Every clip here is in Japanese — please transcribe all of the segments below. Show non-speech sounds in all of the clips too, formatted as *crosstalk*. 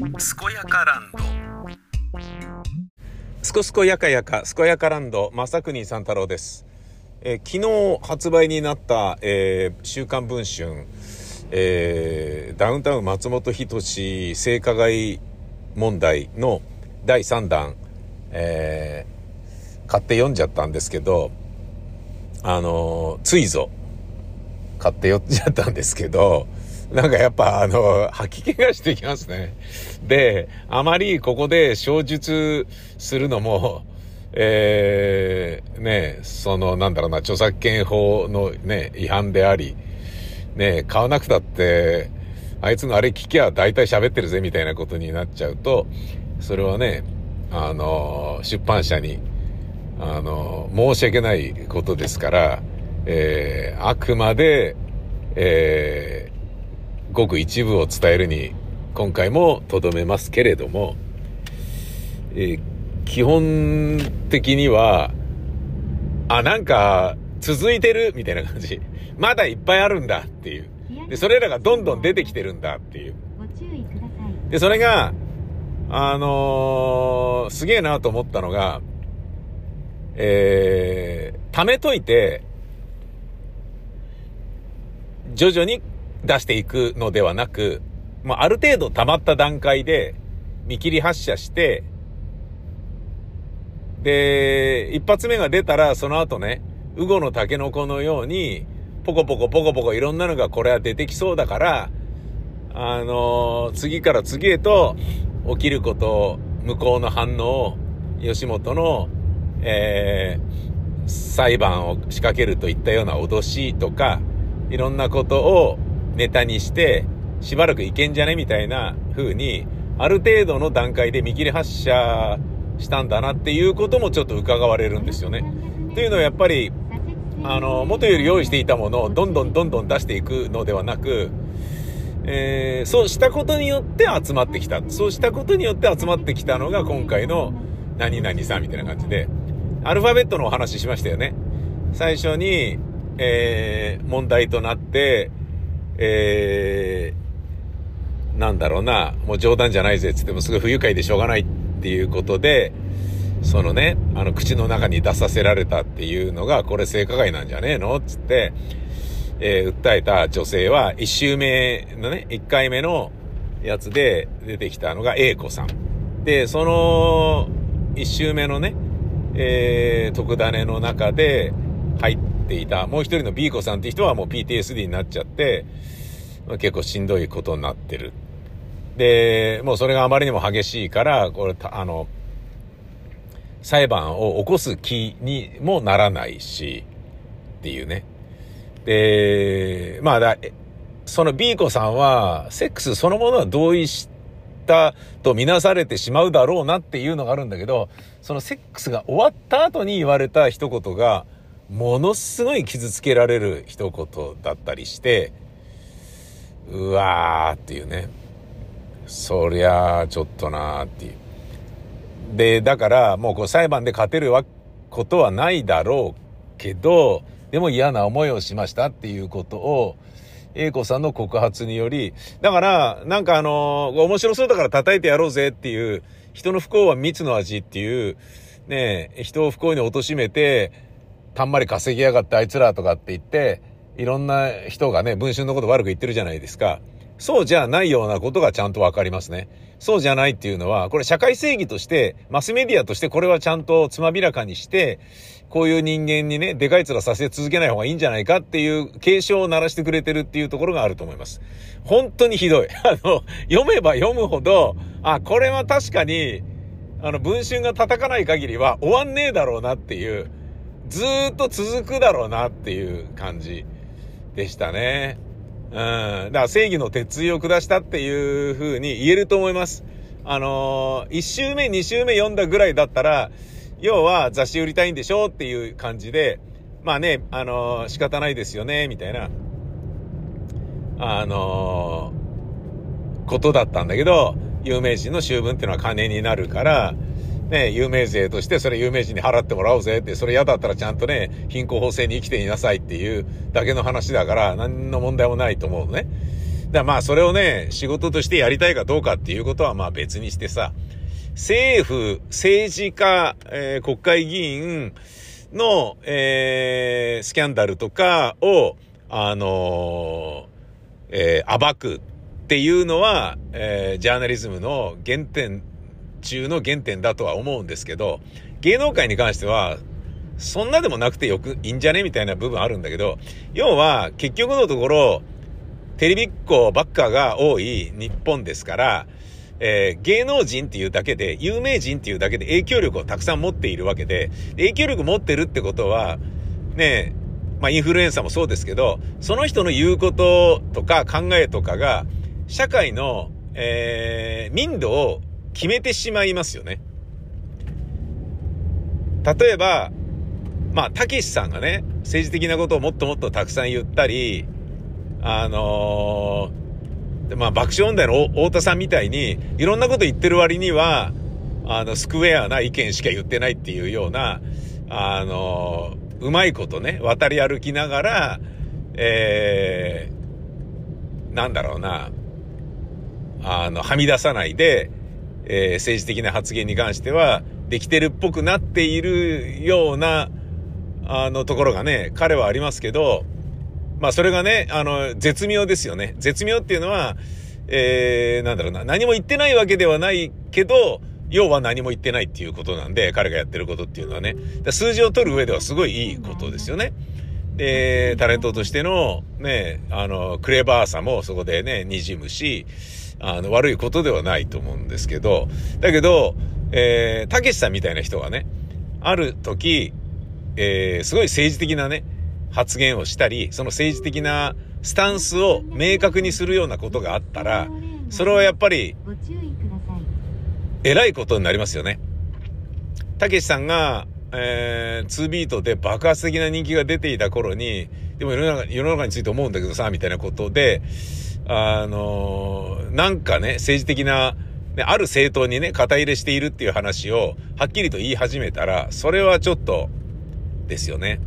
健やかランド。すこすこやかやか健やかランド正国三太郎です、えー昨日発売になった、えー週刊文春、えーダウンタウン松本人志性加害問題の第3弾、えー買って読んじゃったんですけどあのついぞ買って読んじゃったんですけど、なんかやっぱあの、吐き気がしてきますね。で、あまりここで小述するのも、えー、ね、その、なんだろうな、著作権法のね、違反であり、ね、買わなくたって、あいつのあれ聞きゃ大体喋ってるぜみたいなことになっちゃうと、それはね、あの、出版社に、あの、申し訳ないことですから、えーあくまで、えーごく一部を伝えるに、今回もとどめますけれども、えー基本的には、あ、なんか、続いてるみたいな感じ。*laughs* まだいっぱいあるんだっていう。で、それらがどんどん出てきてるんだっていう。で、それが、あのーすげえなと思ったのが、えー、貯めといて、徐々に出していくのではなく、まあ、ある程度溜まった段階で見切り発車して、で、一発目が出たらその後ね、ウゴのタケノコのように、ポコポコポコポコいろんなのがこれは出てきそうだから、あのー次から次へと起きること、向こうの反応を、吉本の、えー裁判を仕掛けるといったような脅しとか、いろんなことをネタにして、しばらくいけんじゃね？みたいな風に、ある程度の段階で見切り発車したんだなっていうこともちょっと伺われるんですよね。というのはやっぱり、あの、元より用意していたものをどんどんどんどん出していくのではなく、えーそうしたことによって集まってきた。そうしたことによって集まってきたのが今回の何々さんみたいな感じで、アルファベットのお話ししましたよね。最初に、えー問題となって、えーなんだろうな、もう冗談じゃないぜっつってもすごい不愉快でしょうがないっていうことで、そのね、あの口の中に出させられたっていうのが、これ性加害なんじゃねえのっつって、えー訴えた女性は、一周目のね、一回目のやつで出てきたのが A 子さん。で、その、一周目のね、えー、特ダネの中で入っていた、もう一人の B 子さんって人はもう PTSD になっちゃって、結構しんどいことになってる。で、もうそれがあまりにも激しいから、これ、あの、裁判を起こす気にもならないし、っていうね。で、まあだ、その B 子さんは、セックスそのものは同意したとみなされてしまうだろうなっていうのがあるんだけど、そのセックスが終わった後に言われた一言が、ものすごい傷つけられる一言だったりして、うわーっていうね。そりゃあ、ちょっとなーっていう。で、だから、もうこう裁判で勝てるわことはないだろうけど、でも嫌な思いをしましたっていうことを、英子さんの告発により、だから、なんかあの面白そうだから叩いてやろうぜっていう、人の不幸は蜜の味っていう、ねえ、人を不幸に貶めて、たんまり稼ぎやがってあいつらとかって言って、いろんな人がね、文春のこと悪く言ってるじゃないですか。そうじゃないようなことがちゃんとわかりますね。そうじゃないっていうのは、これ社会正義として、マスメディアとしてこれはちゃんとつまびらかにして、こういう人間にね、でかい面させ続けない方がいいんじゃないかっていう警鐘を鳴らしてくれてるっていうところがあると思います。本当にひどい。*laughs* あの、読めば読むほど、あ、これは確かに、あの、文春が叩かない限りは終わんねえだろうなっていう、ずっと続くだろうなっていう感じでしたね。うん。だから正義の鉄槌を下したっていう風に言えると思います。あのー、1週目、2週目読んだぐらいだったら、要は雑誌売りたいんでしょっていう感じで、まあね、あのー仕方ないですよね、みたいな、あのーことだったんだけど、有名人の修分っていうのは金になるから、ね、有名税としてそれ有名人に払ってもらおうぜって、それ嫌だったらちゃんとね、貧困法制に生きていなさいっていうだけの話だから、何の問題もないと思うのね。だまあそれをね、仕事としてやりたいかどうかっていうことはまあ別にしてさ、政府、政治家、えー、国会議員の、えー、スキャンダルとかを、あのー、え、暴くっていうのは、えー、ジャーナリズムの原点中の原点だとは思うんですけど、芸能界に関しては、そんなでもなくてよく、いいんじゃねみたいな部分あるんだけど、要は、結局のところ、テレビっ子ばっかが多い日本ですから、えー、芸能人っていうだけで、有名人っていうだけで影響力をたくさん持っているわけで、影響力持ってるってことは、ねまあインフルエンサーもそうですけど、その人の言うこととか考えとかが、社会の、えー、民度を決めてしまいますよね。例えば、まあ、たけしさんがね、政治的なことをもっともっとたくさん言ったり、あのー、まあ、爆笑問題の太田さんみたいに、いろんなこと言ってる割には、あの、スクエアな意見しか言ってないっていうような、あのー、うまいことね、渡り歩きながら、えー、なんだろうな、あの、はみ出さないで、えー、政治的な発言に関しては、できてるっぽくなっているような、あの、ところがね、彼はありますけど、まあ、それがね、あの、絶妙ですよね。絶妙っていうのは、えー、なんだろうな、何も言ってないわけではないけど、要は何も言ってないっていうことなんで、彼がやってることっていうのはね、数字を取る上ではすごいいいことですよね。で、タレントとしての、ね、あの、クレバーさもそこでね、滲むし、あの、悪いことではないと思うんですけど、だけど、えー、たけしさんみたいな人がね、ある時、えー、すごい政治的なね、発言をしたり、その政治的なスタンスを明確にするようなことがあったら、それはやっぱり、偉いことになりますよね。たけしさんが、えー、2ビートで爆発的な人気が出ていた頃に、でも世の中世の中について思うんだけどさ、みたいなことで、あのー、なんかね、政治的な、ね、ある政党にね、肩入れしているっていう話を、はっきりと言い始めたら、それはちょっと、ですよね。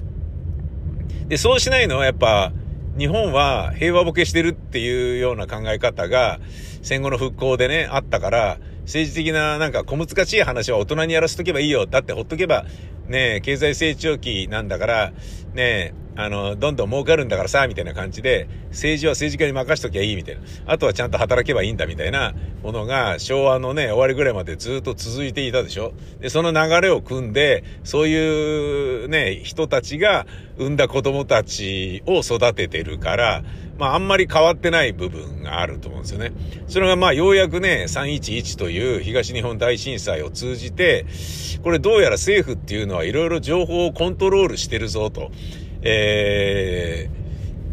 で、そうしないのはやっぱ、日本は平和ボケしてるっていうような考え方が戦後の復興でね、あったから、政治的ななんか小難しい話は大人にやらせとけばいいよ。だってほっとけば、ね経済成長期なんだから、ねあの、どんどん儲かるんだからさ、みたいな感じで、政治は政治家に任しときゃいいみたいな。あとはちゃんと働けばいいんだみたいなものが、昭和のね、終わりぐらいまでずっと続いていたでしょで、その流れを組んで、そういうね、人たちが産んだ子供たちを育ててるから、まああんまり変わってない部分があると思うんですよね。それがまあようやくね、311という東日本大震災を通じて、これどうやら政府っていうのはいろいろ情報をコントロールしてるぞと。え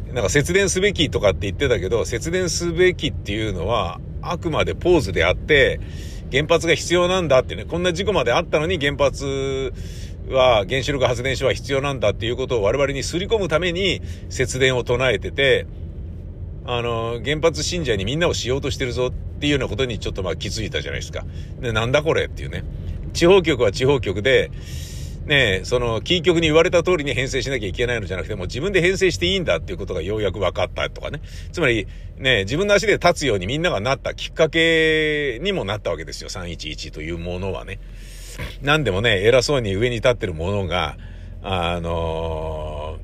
ー、なんか節電すべきとかって言ってたけど、節電すべきっていうのは、あくまでポーズであって、原発が必要なんだってね、こんな事故まであったのに原発は、原子力発電所は必要なんだっていうことを我々にすり込むために節電を唱えてて、あの、原発信者にみんなをしようとしてるぞっていうようなことにちょっとまあ気づいたじゃないですか。で、なんだこれっていうね。地方局は地方局で、ねその、キー局に言われた通りに編成しなきゃいけないのじゃなくて、もう自分で編成していいんだっていうことがようやく分かったとかね。つまり、ね自分の足で立つようにみんながなったきっかけにもなったわけですよ。311というものはね。何でもね、偉そうに上に立ってるものが、あのー、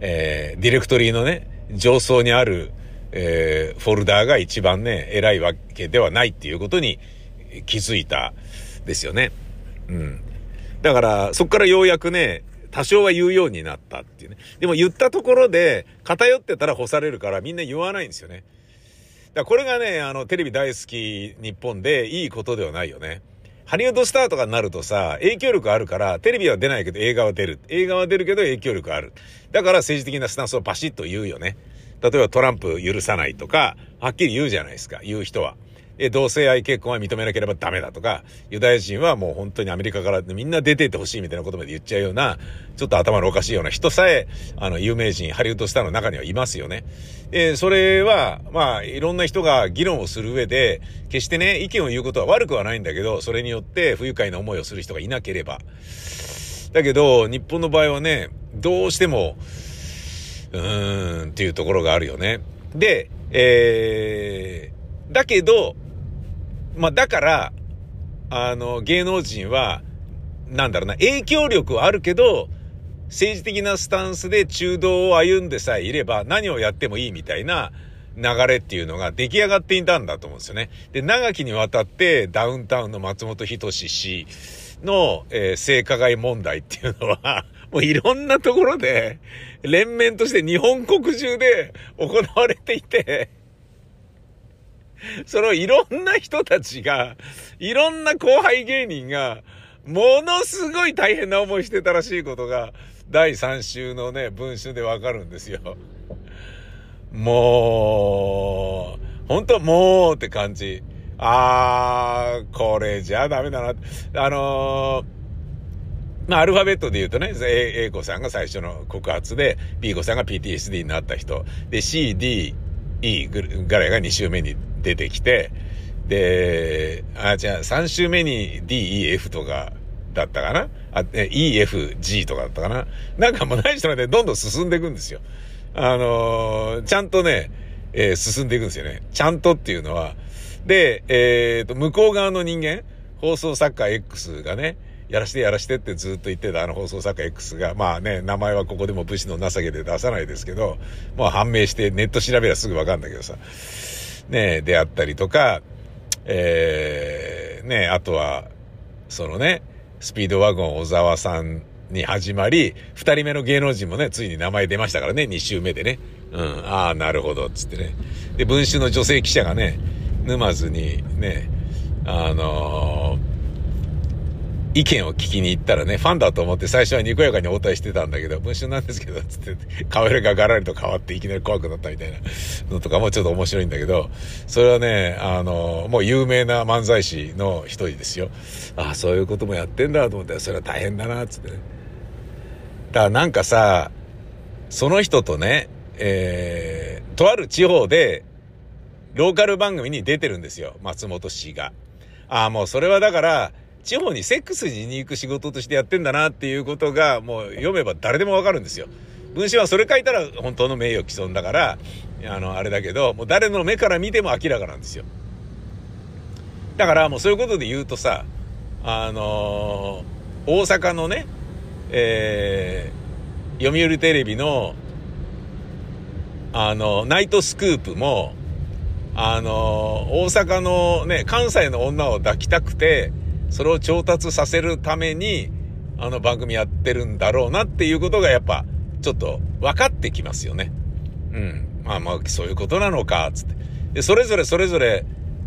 えー、ディレクトリーのね、上層にある、えー、フォルダーが一番ね、偉いわけではないっていうことに気づいたですよね。うん。だから、そっからようやくね、多少は言うようになったっていうね。でも言ったところで、偏ってたら干されるからみんな言わないんですよね。だからこれがね、あの、テレビ大好き日本でいいことではないよね。ハリウッドスターとかになるとさ、影響力あるから、テレビは出ないけど映画は出る。映画は出るけど影響力ある。だから政治的なスタンスをバシッと言うよね。例えばトランプ許さないとか、はっきり言うじゃないですか、言う人は。え、同性愛結婚は認めなければダメだとか、ユダヤ人はもう本当にアメリカからみんな出てってほしいみたいなことまで言っちゃうような、ちょっと頭のおかしいような人さえ、あの、有名人、ハリウッドスターの中にはいますよね。え、それは、まあ、いろんな人が議論をする上で、決してね、意見を言うことは悪くはないんだけど、それによって不愉快な思いをする人がいなければ。だけど、日本の場合はね、どうしても、うーんっていうところがあるよね。で、えー、だけど、まあ、だから、あの、芸能人は、なんだろうな、影響力はあるけど、政治的なスタンスで中道を歩んでさえいれば何をやってもいいみたいな流れっていうのが出来上がっていたんだと思うんですよね。で、長きにわたってダウンタウンの松本人志氏の、えー、性加害問題っていうのは、*laughs* もういろんなところで、連綿として日本国中で行われていて、*laughs* そのいろんな人たちが、いろんな後輩芸人が、ものすごい大変な思いしてたらしいことが、第3週のね、文集でわかるんですよ。*laughs* もう、本当もうって感じ。あー、これじゃダメだな。あのーまあ、アルファベットで言うとね、A, A 子さんが最初の告発で、B 子さんが PTSD になった人。で、C、D、E ガレが2週目に出てきて、で、あ、じゃあ3週目に D、E、F とかだったかな？あ、E、F、G とかだったかな？なんかもう何しろね、どんどん進んでいくんですよ。あのー、ちゃんとね、えー、進んでいくんですよね。ちゃんとっていうのは。で、えっ、ー、と、向こう側の人間、放送作家 X がね、やらしてやらしてってずっと言ってたあの放送作家 X が、まあね、名前はここでも武士の情けで出さないですけど、もう判明してネット調べりゃすぐわかるんだけどさ、ね、であったりとか、えー、ね、あとは、そのね、スピードワゴン小沢さんに始まり、二人目の芸能人もね、ついに名前出ましたからね、二週目でね。うん、ああ、なるほど、つってね。で、文春の女性記者がね、沼津にね、あのー意見を聞きに行ったらね、ファンだと思って最初はにこやかに応対してたんだけど、文春なんですけど、つって、顔色がガラリと変わっていきなり怖くなったみたいなのとかもちょっと面白いんだけど、それはね、あの、もう有名な漫才師の一人ですよ。ああ、そういうこともやってんだと思ったら、それは大変だな、つってね。だからなんかさ、その人とね、えー、とある地方で、ローカル番組に出てるんですよ。松本氏が。ああ、もうそれはだから、地方にセックスしに行く仕事としてやってんだなっていうことが、もう読めば誰でもわかるんですよ。文春はそれ書いたら本当の名誉毀損だから、あの、あれだけど、もう誰の目から見ても明らかなんですよ。だからもうそういうことで言うとさ、あのー、大阪のね、えー、読売テレビの、あの、ナイトスクープも、あのー、大阪のね、関西の女を抱きたくて、それを調達させるために、あの番組やってるんだろうなっていうことがやっぱ、ちょっと分かってきますよね。うん。まあまあ、そういうことなのか、つって。で、それぞれそれぞれ、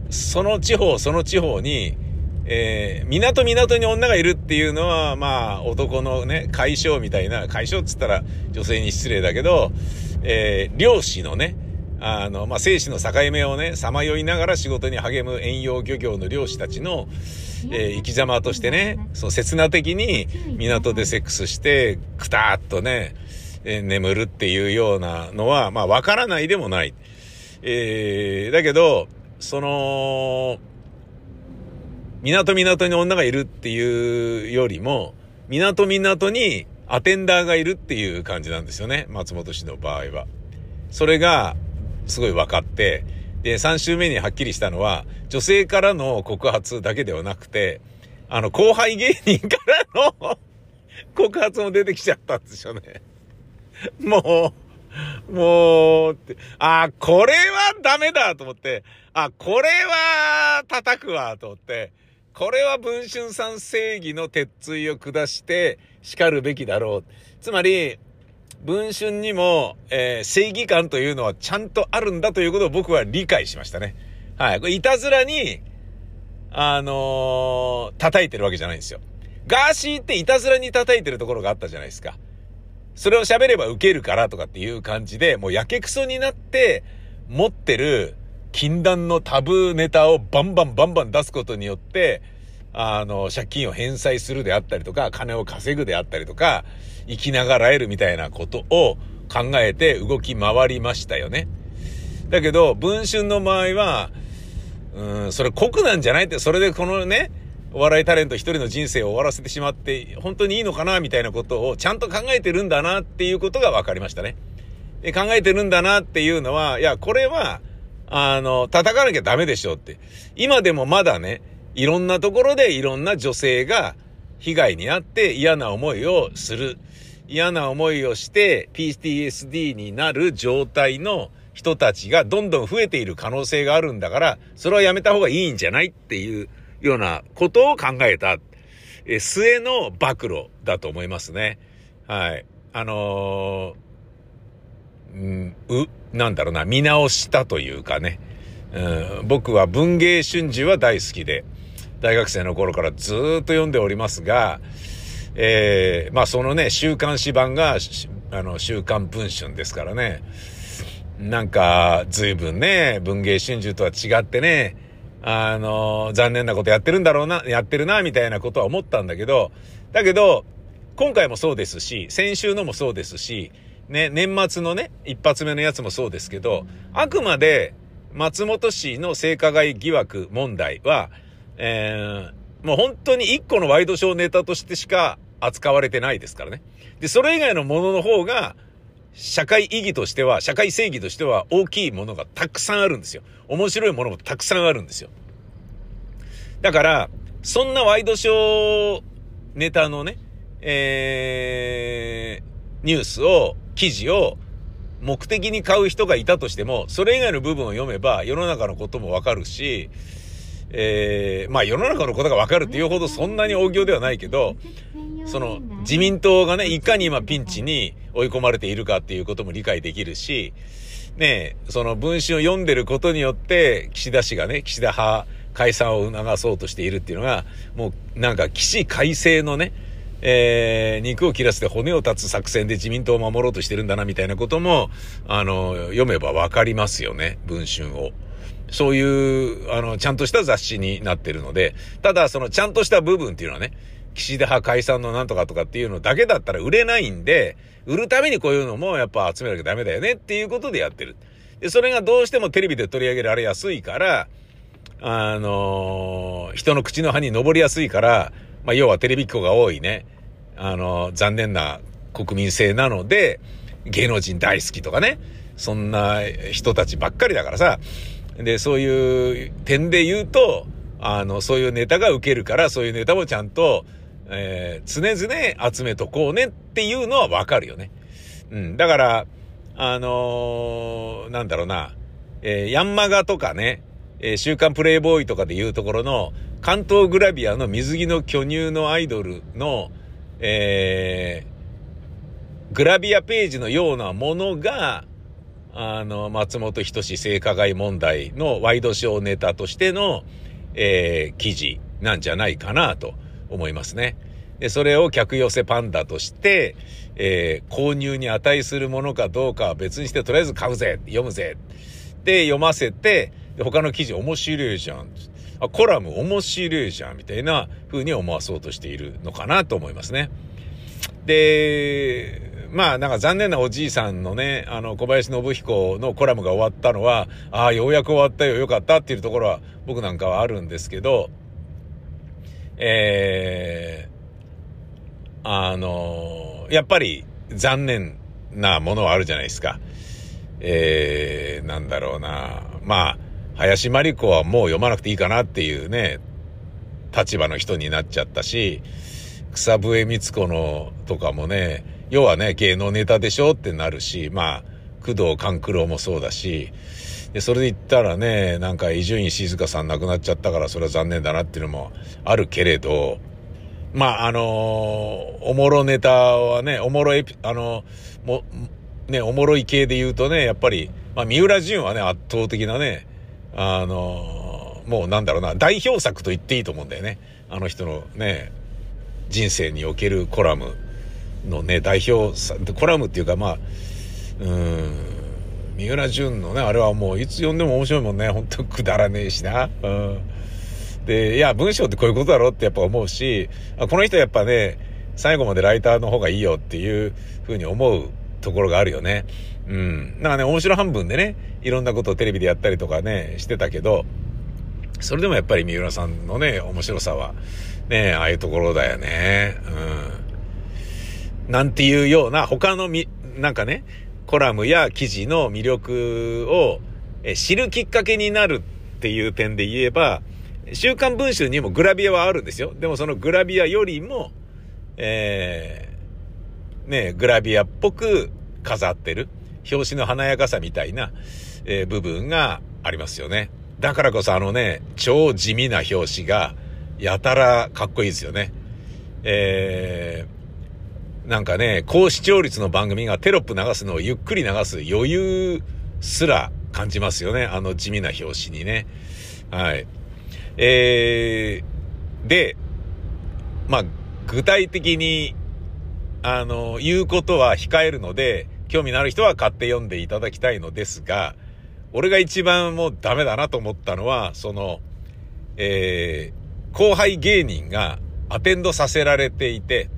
その地方その地方に、えー、港港に女がいるっていうのは、まあ、男のね、解消みたいな、解消っつったら女性に失礼だけど、えー、漁師のね、あの、まあ、生死の境目をね、さまよいながら仕事に励む遠洋漁業の漁師たちの、えー、生き様としてね、その刹那的に港でセックスして、くたーっとね、えー、眠るっていうようなのは、まあ、わからないでもない。えー、だけど、その、港港に女がいるっていうよりも、港港にアテンダーがいるっていう感じなんですよね。松本氏の場合は。それが、すごい分かって、で、3週目にはっきりしたのは、女性からの告発だけではなくて、あの、後輩芸人からの *laughs* 告発も出てきちゃったんですよね。*laughs* もう、もう、って、あ、これはダメだと思って、あ、これは叩くわと思って、これは文春さん正義の鉄槌を下して叱るべきだろう。つまり、文春にも、えー、正義感というのはちゃんとあるんだということを僕は理解しましたね。はい。これ、いたずらに、あのー、叩いてるわけじゃないんですよ。ガーシーっていたずらに叩いてるところがあったじゃないですか。それを喋れば受けるからとかっていう感じで、もうやけくそになって持ってる禁断のタブーネタをバンバンバンバン出すことによって、あの、借金を返済するであったりとか、金を稼ぐであったりとか、生きながらえるみたいなことを考えて動き回りましたよね。だけど、文春の場合は、うん、それ酷なんじゃないって、それでこのね、お笑いタレント一人の人生を終わらせてしまって、本当にいいのかなみたいなことをちゃんと考えてるんだなっていうことが分かりましたね。で考えてるんだなっていうのは、いや、これは、あの、叩かなきゃダメでしょって。今でもまだね、いろんなところでいろんな女性が被害に遭って嫌な思いをする。嫌な思いをして PTSD になる状態の人たちがどんどん増えている可能性があるんだから、それはやめた方がいいんじゃないっていうようなことを考えた、え末の暴露だと思いますね。はい。あのー、うん、う、なんだろうな、見直したというかね。うん、僕は文芸春秋は大好きで、大学生の頃からずっと読んでおりますが、えー、まあそのね、週刊誌版が、あの、週刊文春ですからね。なんか、随分ね、文芸春秋とは違ってね、あの、残念なことやってるんだろうな、やってるな、みたいなことは思ったんだけど、だけど、今回もそうですし、先週のもそうですし、ね、年末のね、一発目のやつもそうですけど、あくまで松本氏の性加害疑惑問題は、えー、もう本当に一個のワイドショーネタとしてしか扱われてないですからね。で、それ以外のものの方が、社会意義としては、社会正義としては大きいものがたくさんあるんですよ。面白いものもたくさんあるんですよ。だから、そんなワイドショーネタのね、えー、ニュースを、記事を目的に買う人がいたとしても、それ以外の部分を読めば世の中のこともわかるし、えー、まあ世の中のことがわかるっていうほどそんなに大行ではないけど、その自民党がね、いかに今ピンチに追い込まれているかっていうことも理解できるし、ね、その文春を読んでることによって、岸田氏がね、岸田派解散を促そうとしているっていうのが、もうなんか起死改正のね、えー、肉を切らせて骨を断つ作戦で自民党を守ろうとしてるんだなみたいなことも、あの、読めばわかりますよね、文春を。そういう、あの、ちゃんとした雑誌になってるので、ただそのちゃんとした部分っていうのはね、岸田派解散のなんとかとかっていうのだけだったら売れないんで、売るためにこういうのもやっぱ集めなきゃダメだよねっていうことでやってる。で、それがどうしてもテレビで取り上げられやすいから、あのー、人の口の葉に登りやすいから、まあ、要はテレビっ子が多いね、あのー、残念な国民性なので、芸能人大好きとかね、そんな人たちばっかりだからさ、で、そういう点で言うと、あの、そういうネタが受けるから、そういうネタもちゃんと、えー、常々集めとこうねっていうのはわかるよね。うん。だから、あのー、なんだろうな、えー、ヤンマガとかね、えー、週刊プレイボーイとかで言うところの、関東グラビアの水着の巨乳のアイドルの、えー、グラビアページのようなものが、あの、松本人志性加害問題のワイドショーネタとしての、えー、記事なんじゃないかなと思いますね。で、それを客寄せパンダとして、えー、購入に値するものかどうかは別にして、とりあえず買うぜ読むぜで、読ませて、他の記事面白いじゃん。あ、コラム面白いじゃん、みたいな風に思わそうとしているのかなと思いますね。で、まあなんか残念なおじいさんのね、あの小林信彦のコラムが終わったのは、ああ、ようやく終わったよ、よかったっていうところは僕なんかはあるんですけど、えー、あのやっぱり残念なものはあるじゃないですか。えー、なんだろうな。まあ、林真理子はもう読まなくていいかなっていうね、立場の人になっちゃったし、草笛光子のとかもね、要はね、芸能ネタでしょってなるし、まあ、工藤官九郎もそうだし、で、それで言ったらね、なんか伊集院静香さん亡くなっちゃったからそれは残念だなっていうのもあるけれど、まあ、あのー、おもろネタはね、おもろい、あのー、も、ね、おもろい系で言うとね、やっぱり、まあ、三浦淳はね、圧倒的なね、あのー、もうなんだろうな、代表作と言っていいと思うんだよね。あの人のね、人生におけるコラムのね、代表コラムっていうかまあ、うん、三浦淳のね、あれはもういつ読んでも面白いもんね。ほんとくだらねえしな。うん。で、いや、文章ってこういうことだろってやっぱ思うし、この人やっぱね、最後までライターの方がいいよっていうふうに思うところがあるよね。うん。なんかね、面白半分でね、いろんなことをテレビでやったりとかね、してたけど、それでもやっぱり三浦さんのね、面白さは、ね、ああいうところだよね。うん。なんていうような、他のみ、なんかね、コラムや記事の魅力を、知るきっかけになるっていう点で言えば、週刊文春にもグラビアはあるんですよ。でもそのグラビアよりも、えー、ね、グラビアっぽく飾ってる、表紙の華やかさみたいな、えー、部分がありますよね。だからこそあのね、超地味な表紙が、やたらかっこいいですよね。えー、なんかね、高視聴率の番組がテロップ流すのをゆっくり流す余裕すら感じますよね。あの地味な表紙にね。はい。えー、で、まあ、具体的に、あの、言うことは控えるので、興味のある人は買って読んでいただきたいのですが、俺が一番もうダメだなと思ったのは、その、えー、後輩芸人がアテンドさせられていて、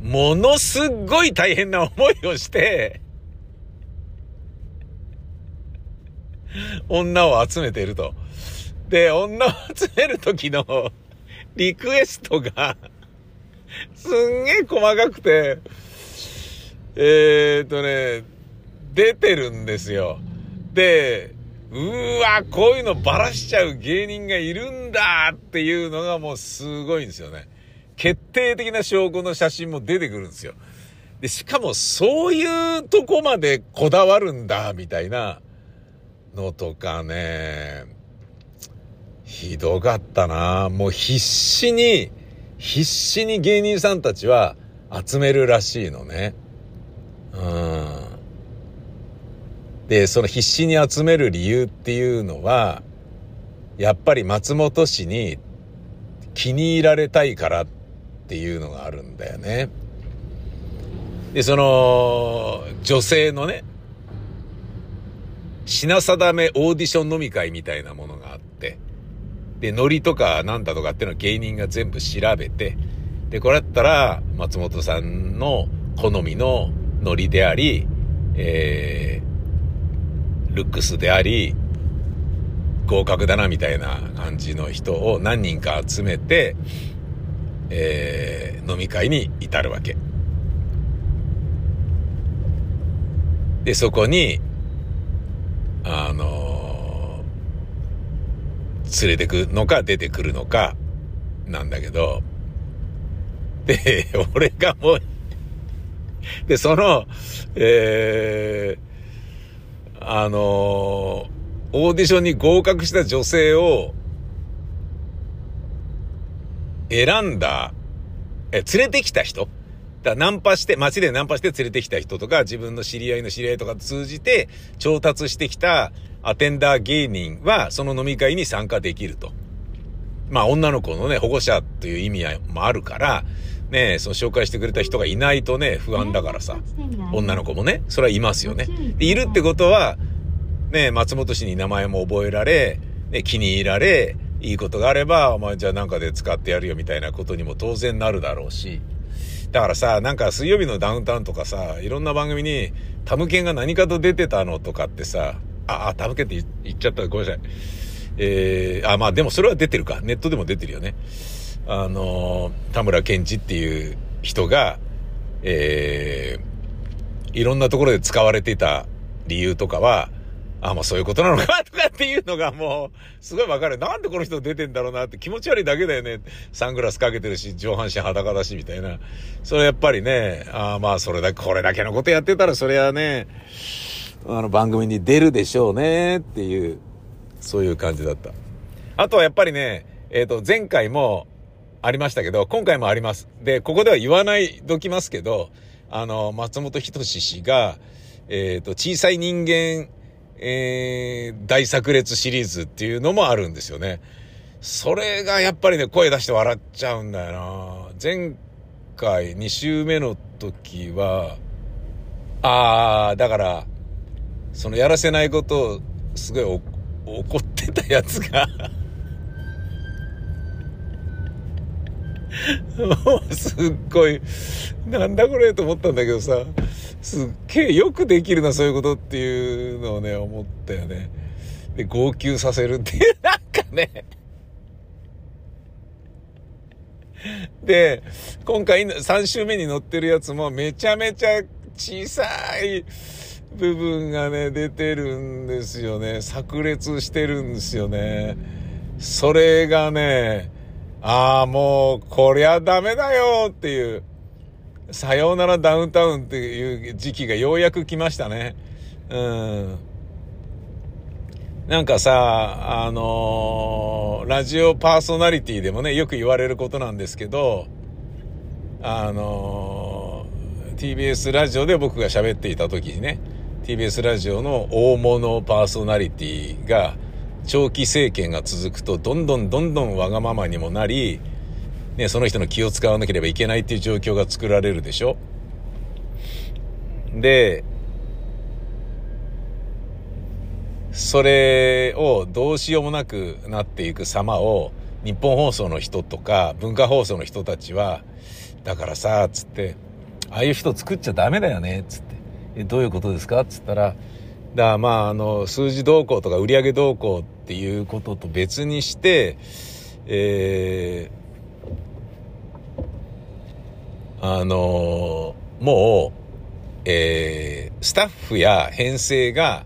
ものすっごい大変な思いをして、女を集めていると。で、女を集める時のリクエストがすんげえ細かくて、えー、っとね、出てるんですよ。で、うーわ、こういうのばらしちゃう芸人がいるんだっていうのがもうすごいんですよね。決定的な証拠の写真も出てくるんですよ。で、しかもそういうとこまでこだわるんだ、みたいなのとかね、ひどかったなもう必死に、必死に芸人さんたちは集めるらしいのね。うん。で、その必死に集める理由っていうのは、やっぱり松本氏に気に入られたいからってていうのがあるんだよね。で、その、女性のね、品定めオーディション飲み会みたいなものがあって、で、ノリとかなんだとかっていうのは芸人が全部調べて、で、これだったら松本さんの好みのノリであり、えー、ルックスであり、合格だなみたいな感じの人を何人か集めて、えー、飲み会に至るわけ。で、そこに、あのー、連れてくのか出てくるのか、なんだけど、で、*laughs* 俺がもうで、その、えー、あのー、オーディションに合格した女性を選んだ、え、連れてきた人？だナンパして、街でナンパして連れてきた人とか、自分の知り合いの知り合いとか通じて調達してきたアテンダー芸人は、その飲み会に参加できると。まあ、女の子のね、保護者という意味合いもあるから、ね、その紹介してくれた人がいないとね、不安だからさ、女の子もね、それはいますよね。で、いるってことは、ね、松本氏に名前も覚えられ、ね、気に入られ、いいことがあれば、お前じゃあなんかで使ってやるよみたいなことにも当然なるだろうし。だからさ、なんか水曜日のダウンタウンとかさ、いろんな番組にタムケンが何かと出てたのとかってさ、あ、あ、タムケンって言っちゃった。ごめんなさい。えー、あ、まあでもそれは出てるか。ネットでも出てるよね。あの、田村健二っていう人が、えー、いろんなところで使われていた理由とかは、あ、まあそういうことなのかとかっていうのがもう、すごいわかる。なんでこの人出てんだろうなって気持ち悪いだけだよね。サングラスかけてるし、上半身裸だし、みたいな。それやっぱりね、あまあそれだけ、これだけのことやってたら、それはね、あの番組に出るでしょうねっていう、そういう感じだった。あとはやっぱりね、えっ、ー、と、前回も、ありましたけど、今回もあります。で、ここでは言わないどきますけど、あの、松本人志氏が、えっ、ー、と、小さい人間、えー、大炸裂シリーズっていうのもあるんですよね。それがやっぱりね、声出して笑っちゃうんだよな前回2週目の時は、ああ、だから、そのやらせないことをすごい怒ってたやつが *laughs* もうすっごい、なんだこれと思ったんだけどさ、すっげえよくできるな、そういうことっていうのをね、思ったよね。で、号泣させるっていう、*laughs* なんかね。で、今回3週目に乗ってるやつもめちゃめちゃ小さい部分がね、出てるんですよね。炸裂してるんですよね。それがね、ああ、もう、こりゃダメだよっていう、さようならダウンタウンっていう時期がようやく来ましたね。うん。なんかさ、あのー、ラジオパーソナリティでもね、よく言われることなんですけど、あのー、TBS ラジオで僕が喋っていた時にね、TBS ラジオの大物パーソナリティが、長期政権が続くと、どんどんどんどんわがままにもなり、ね、その人の気を使わなければいけないっていう状況が作られるでしょ？で、それをどうしようもなくなっていく様を、日本放送の人とか文化放送の人たちは、だからさ、つって、ああいう人作っちゃダメだよね、つって。え、どういうことですか？つったら、だからまあ、あの、数字動向とか売上動向っていうことと別にして、えー、あの、もう、えー、スタッフや編成が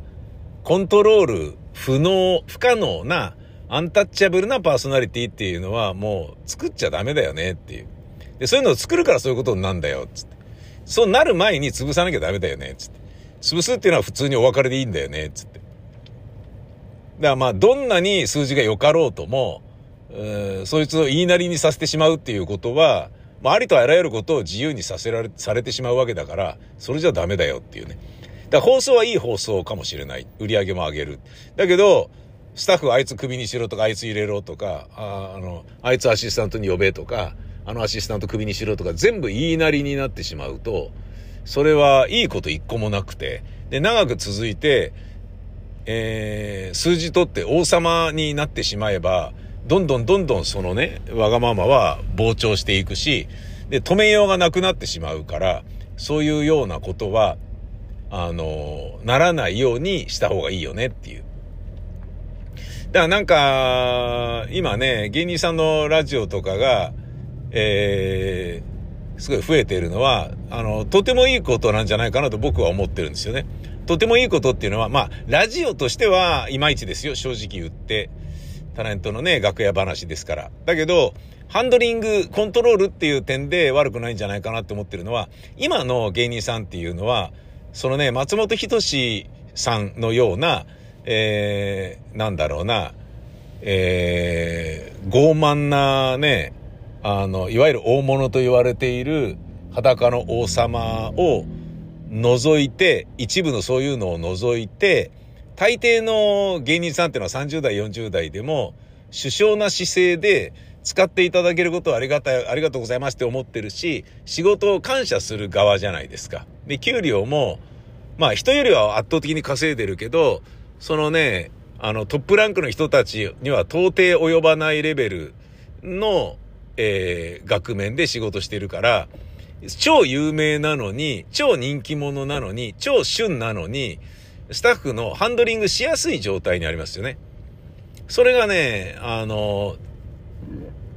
コントロール不能、不可能なアンタッチャブルなパーソナリティっていうのはもう作っちゃダメだよねっていう。で、そういうのを作るからそういうことになんだよ、つって。そうなる前に潰さなきゃダメだよね、つって。潰すっていうのは普通にお別れでいいんだよね、つって。だからまあ、どんなに数字が良かろうとも、そいつを言いなりにさせてしまうっていうことは、まあ、ありとあらゆることを自由にさせられ、されてしまうわけだから、それじゃダメだよっていうね。だから放送はいい放送かもしれない。売り上げも上げる。だけど、スタッフあいつクビにしろとか、あいつ入れろとか、ああの、あいつアシスタントに呼べとか、あのアシスタントクビにしろとか、全部言いなりになってしまうと、それはいいこと一個もなくて、で、長く続いて、えー、数字取って王様になってしまえば、どんどんどんどんそのね、わがままは膨張していくし、で、止めようがなくなってしまうから、そういうようなことは、あの、ならないようにした方がいいよねっていう。だからなんか、今ね、芸人さんのラジオとかが、えー、すごい増えているのは、あの、とてもいいことなんじゃないかなと僕は思ってるんですよね。とてもいいことっていうのは、まあ、ラジオとしてはいまいちですよ、正直言って。タレントのね、楽屋話ですから。だけど、ハンドリング、コントロールっていう点で悪くないんじゃないかなって思ってるのは、今の芸人さんっていうのは、そのね、松本人志さんのような、えー、なんだろうな、えー、傲慢なね、あの、いわゆる大物と言われている裸の王様を除いて、一部のそういうのを除いて、大抵の芸人さんっていうのは30代、40代でも、首相な姿勢で使っていただけることはありがたい、ありがとうございますって思ってるし、仕事を感謝する側じゃないですか。で、給料も、まあ人よりは圧倒的に稼いでるけど、そのね、あのトップランクの人たちには到底及ばないレベルのえー、額面で仕事してるから、超有名なのに、超人気者なのに、超旬なのに、スタッフのハンドリングしやすい状態にありますよね。それがね、あの、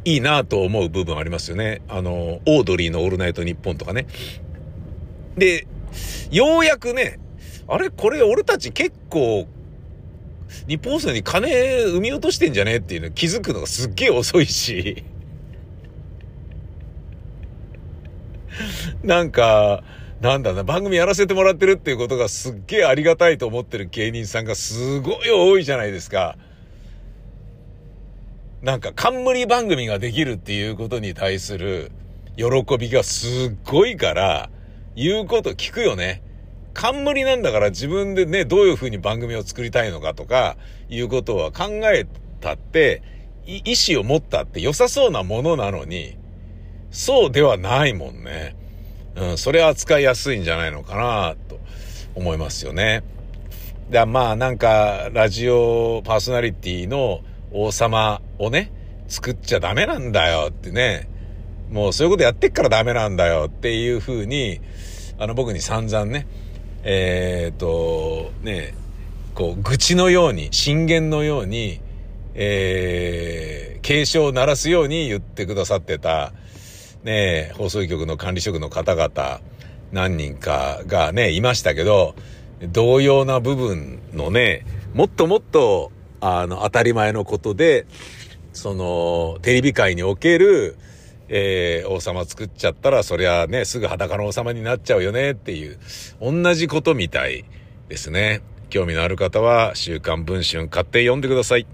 いいなと思う部分ありますよね。あの、オードリーのオールナイトニッポンとかね。で、ようやくね、あれこれ俺たち結構、日本放送に金生み落としてんじゃねっていうの気づくのがすっげえ遅いし。*laughs* なんか、なんだな、番組やらせてもらってるっていうことがすっげえありがたいと思ってる芸人さんがすごい多いじゃないですか。なんか冠番組ができるっていうことに対する喜びがすっごいから、言うこと聞くよね。冠なんだから自分でね、どういう風に番組を作りたいのかとか、いうことは考えたって、意思を持ったって良さそうなものなのに、そうではないもんね。うん、それは扱いやすいんじゃないのかなと思いますよね。で、まあなんか、ラジオパーソナリティの王様をね、作っちゃダメなんだよってね、もうそういうことやってっからダメなんだよっていう風に、あの僕に散々ね、えー、っと、ね、こう、愚痴のように、進言のように、えー、警鐘を鳴らすように言ってくださってた、ね、放送局の管理職の方々、何人かがね、いましたけど、同様な部分のね、もっともっと、あの、当たり前のことで、その、テレビ界における、えー、王様作っちゃったら、そりゃね、すぐ裸の王様になっちゃうよねっていう、同じことみたいですね。興味のある方は、週刊文春買って読んでください。